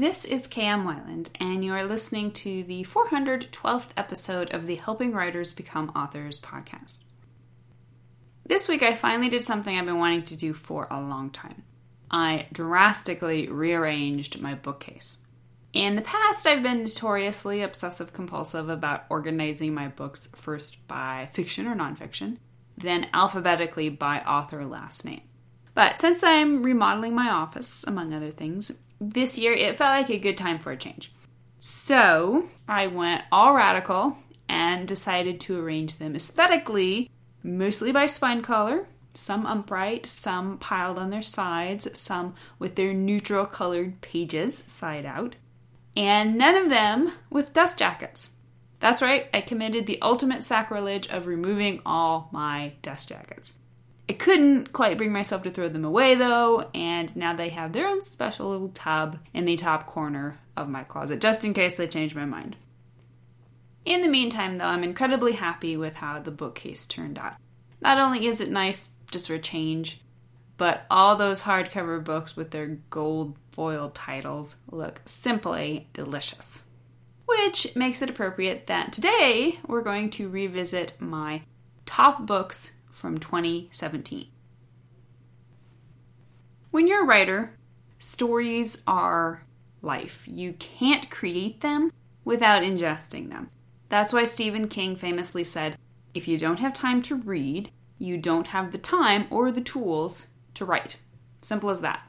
This is KM Weiland, and you are listening to the 412th episode of the Helping Writers Become Authors podcast. This week, I finally did something I've been wanting to do for a long time. I drastically rearranged my bookcase. In the past, I've been notoriously obsessive compulsive about organizing my books first by fiction or nonfiction, then alphabetically by author last name. But since I'm remodeling my office, among other things, this year it felt like a good time for a change. So I went all radical and decided to arrange them aesthetically, mostly by spine color, some upright, some piled on their sides, some with their neutral colored pages side out, and none of them with dust jackets. That's right, I committed the ultimate sacrilege of removing all my dust jackets. I couldn't quite bring myself to throw them away though, and now they have their own special little tub in the top corner of my closet, just in case I change my mind. In the meantime, though, I'm incredibly happy with how the bookcase turned out. Not only is it nice just for a change, but all those hardcover books with their gold foil titles look simply delicious. Which makes it appropriate that today we're going to revisit my top books from 2017. When you're a writer, stories are life. You can't create them without ingesting them. That's why Stephen King famously said, if you don't have time to read, you don't have the time or the tools to write. Simple as that.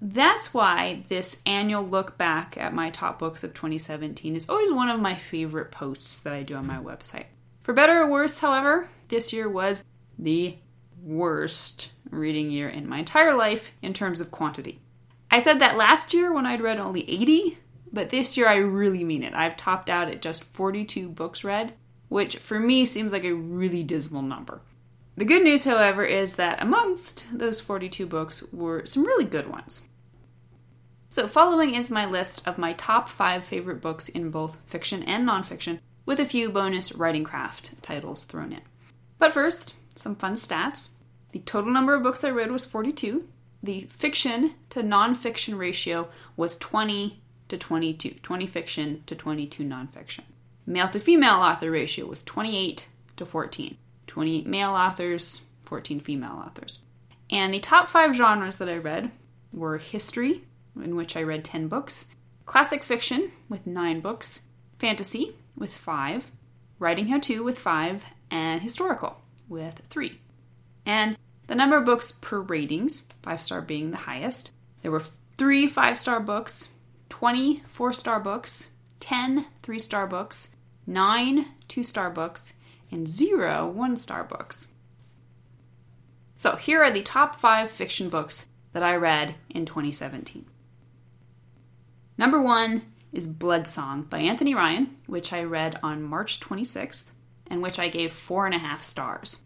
That's why this annual look back at my top books of 2017 is always one of my favorite posts that I do on my website. For better or worse, however, this year was the worst reading year in my entire life in terms of quantity. I said that last year when I'd read only 80, but this year I really mean it. I've topped out at just 42 books read, which for me seems like a really dismal number. The good news, however, is that amongst those 42 books were some really good ones. So, following is my list of my top five favorite books in both fiction and nonfiction with a few bonus writing craft titles thrown in. But first, some fun stats. The total number of books I read was 42. The fiction to nonfiction ratio was 20 to 22, 20 fiction to 22 nonfiction. Male to female author ratio was 28 to 14, 28 male authors, 14 female authors. And the top five genres that I read were history, in which I read 10 books, classic fiction with 9 books, fantasy, with five, writing how to with five, and historical with three. And the number of books per ratings, five star being the highest, there were three five star books, 20 four star books, 10 three star books, nine two star books, and zero one star books. So here are the top five fiction books that I read in 2017. Number one is Blood Song by Anthony Ryan, which I read on March 26th and which I gave four and a half stars.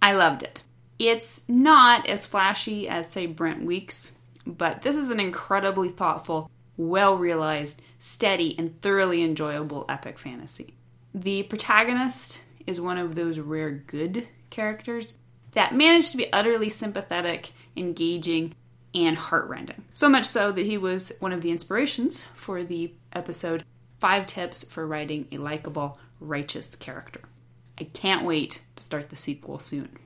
I loved it. It's not as flashy as, say, Brent Weeks, but this is an incredibly thoughtful, well realized, steady, and thoroughly enjoyable epic fantasy. The protagonist is one of those rare good characters that manage to be utterly sympathetic, engaging, and heartrending. So much so that he was one of the inspirations for the episode Five Tips for Writing a Likable, Righteous Character. I can't wait to start the sequel soon.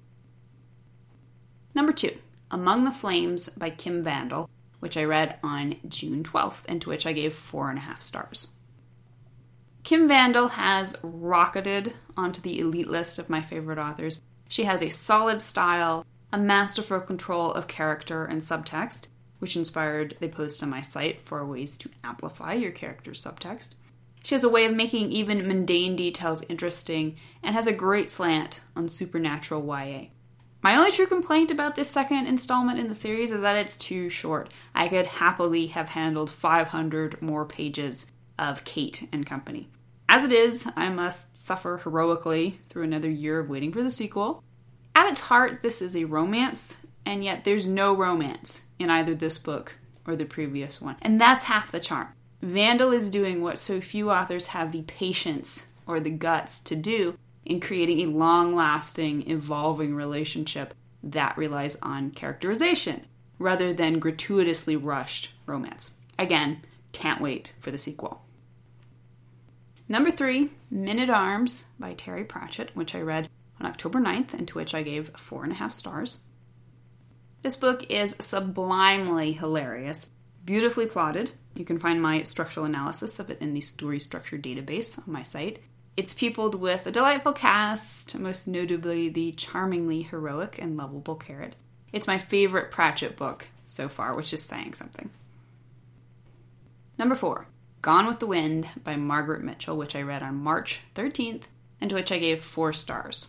Number two, Among the Flames by Kim Vandel, which I read on June 12th and to which I gave four and a half stars. Kim Vandel has rocketed onto the elite list of my favorite authors. She has a solid style, a masterful control of character and subtext, which inspired the post on my site for ways to amplify your character's subtext. She has a way of making even mundane details interesting and has a great slant on supernatural YA. My only true complaint about this second installment in the series is that it's too short. I could happily have handled 500 more pages of Kate and company. As it is, I must suffer heroically through another year of waiting for the sequel. At its heart, this is a romance, and yet there's no romance in either this book or the previous one. And that's half the charm. Vandel is doing what so few authors have the patience or the guts to do in creating a long lasting, evolving relationship that relies on characterization rather than gratuitously rushed romance. Again, can't wait for the sequel. Number three, Men at Arms by Terry Pratchett, which I read on October 9th and to which I gave four and a half stars. This book is sublimely hilarious, beautifully plotted. You can find my structural analysis of it in the story structure database on my site. It's peopled with a delightful cast, most notably the charmingly heroic and lovable Carrot. It's my favorite Pratchett book so far, which is saying something. Number four, Gone with the Wind by Margaret Mitchell, which I read on March 13th and to which I gave four stars.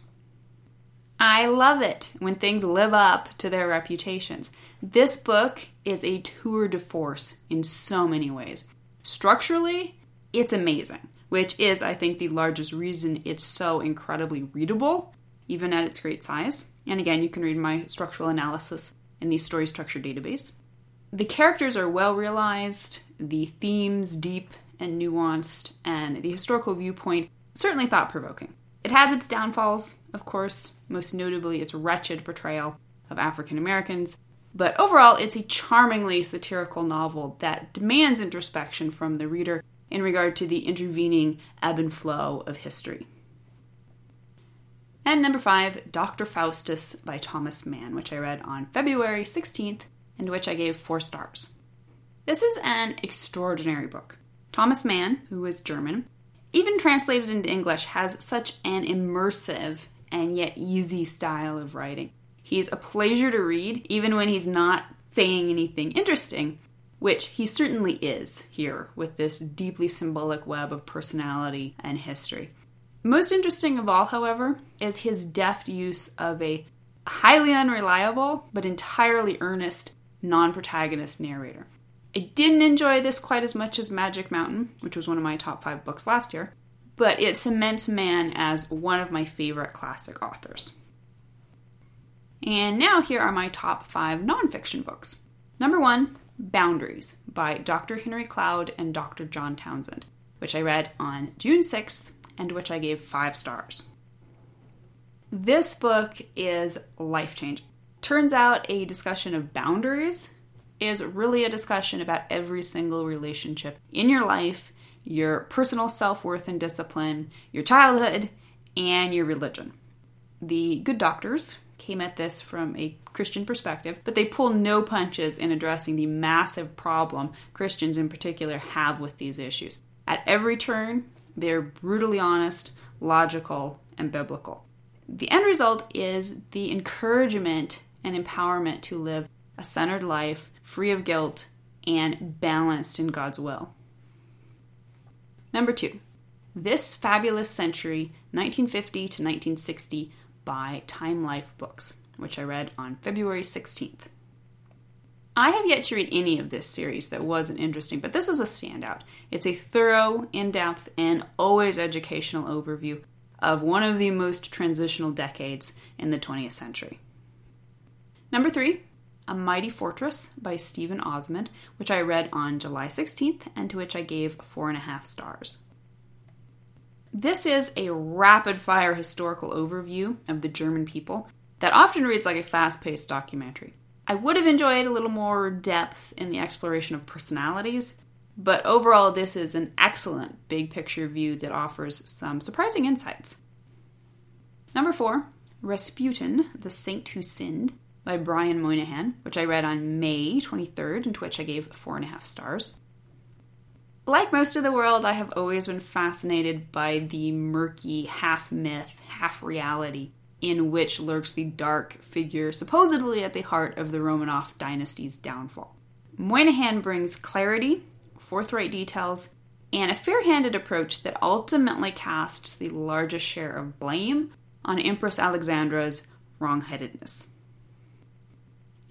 I love it when things live up to their reputations. This book is a tour de force in so many ways. Structurally, it's amazing, which is, I think, the largest reason it's so incredibly readable, even at its great size. And again, you can read my structural analysis in the story structure database. The characters are well realized, the themes deep and nuanced, and the historical viewpoint certainly thought provoking. It has its downfalls, of course, most notably its wretched portrayal of African Americans, but overall, it's a charmingly satirical novel that demands introspection from the reader in regard to the intervening ebb and flow of history. And number five, Dr. Faustus by Thomas Mann, which I read on February 16th and which I gave four stars. This is an extraordinary book. Thomas Mann, who is German, even translated into English, has such an immersive and yet easy style of writing. He's a pleasure to read, even when he's not saying anything interesting, which he certainly is here with this deeply symbolic web of personality and history. Most interesting of all, however, is his deft use of a highly unreliable but entirely earnest non protagonist narrator. I didn't enjoy this quite as much as Magic Mountain, which was one of my top five books last year, but it cements Mann as one of my favorite classic authors. And now here are my top five nonfiction books. Number one, Boundaries by Dr. Henry Cloud and Dr. John Townsend, which I read on June 6th and which I gave five stars. This book is life changing. Turns out a discussion of boundaries is really a discussion about every single relationship in your life, your personal self worth and discipline, your childhood, and your religion. The good doctors came at this from a Christian perspective, but they pull no punches in addressing the massive problem Christians in particular have with these issues. At every turn, they're brutally honest, logical, and biblical. The end result is the encouragement and empowerment to live a centered life, free of guilt, and balanced in God's will. Number two, This Fabulous Century, 1950 to 1960, by Time Life Books, which I read on February 16th. I have yet to read any of this series that wasn't interesting, but this is a standout. It's a thorough, in depth, and always educational overview of one of the most transitional decades in the 20th century. Number three, A Mighty Fortress by Steven Ozment, which I read on July 16th and to which I gave four and a half stars. This is a rapid fire historical overview of the German people that often reads like a fast paced documentary. I would have enjoyed a little more depth in the exploration of personalities, but overall, this is an excellent big picture view that offers some surprising insights. Number four, Rasputin, the Saint Who Sinned, by Brian Moynahan, which I read on May 23rd, and to which I gave four and a half stars. Like most of the world, I have always been fascinated by the murky half myth, half reality in which lurks the dark figure supposedly at the heart of the Romanov dynasty's downfall. Moynahan brings clarity, forthright details, and a fair handed approach that ultimately casts the largest share of blame on Empress Alexandra's wrongheadedness.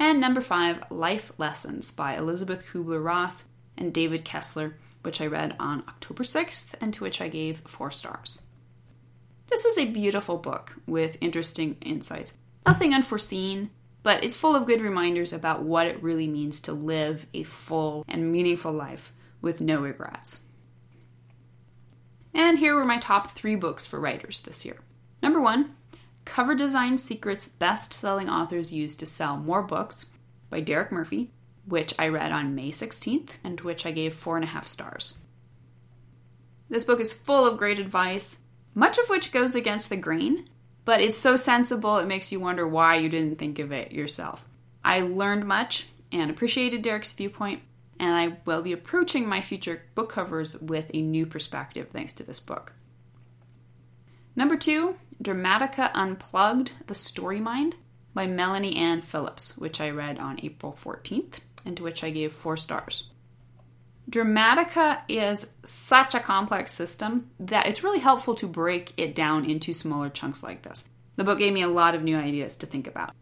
And number five, Life Lessons by Elizabeth Kubler Ross and David Kessler, which I read on October 6th and to which I gave four stars. This is a beautiful book with interesting insights. Nothing unforeseen, but it's full of good reminders about what it really means to live a full and meaningful life with no regrets. And here were my top three books for writers this year. Number one, Cover Design Secrets Best Selling Authors Use to Sell More Books by Derek Murphy. which I read on May 16th and which I gave four and a half stars. This book is full of great advice, much of which goes against the grain, but it's so sensible it makes you wonder why you didn't think of it yourself. I learned much and appreciated Derek's viewpoint, and I will be approaching my future book covers with a new perspective thanks to this book. Number two, Dramatica Unplugged The Story Mind by Melanie Ann Phillips, which I read on April 14th and to which I gave four stars. Dramatica is such a complex system that it's really helpful to break it down into smaller chunks like this. The book gave me a lot of new ideas to think about.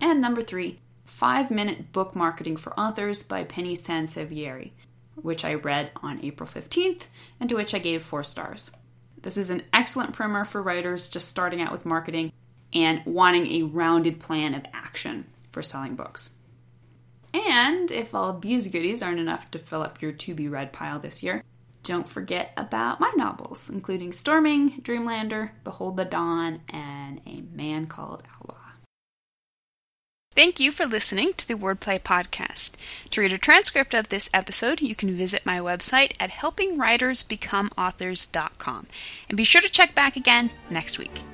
And number three, Five Minute Book Marketing for Authors by Penny Sansevieri, which I read on April 15th and to which I gave four stars. This is an excellent primer for writers just starting out with marketing and wanting a rounded plan of action for selling books. And if all these goodies aren't enough to fill up your to be read pile this year, don't forget about my novels, including Storming, Dreamlander, Behold the Dawn, and A Man Called Outlaw. Thank you for listening to the Wordplay Podcast. To read a transcript of this episode, you can visit my website at helpingwritersbecomeauthors.com. And be sure to check back again next week.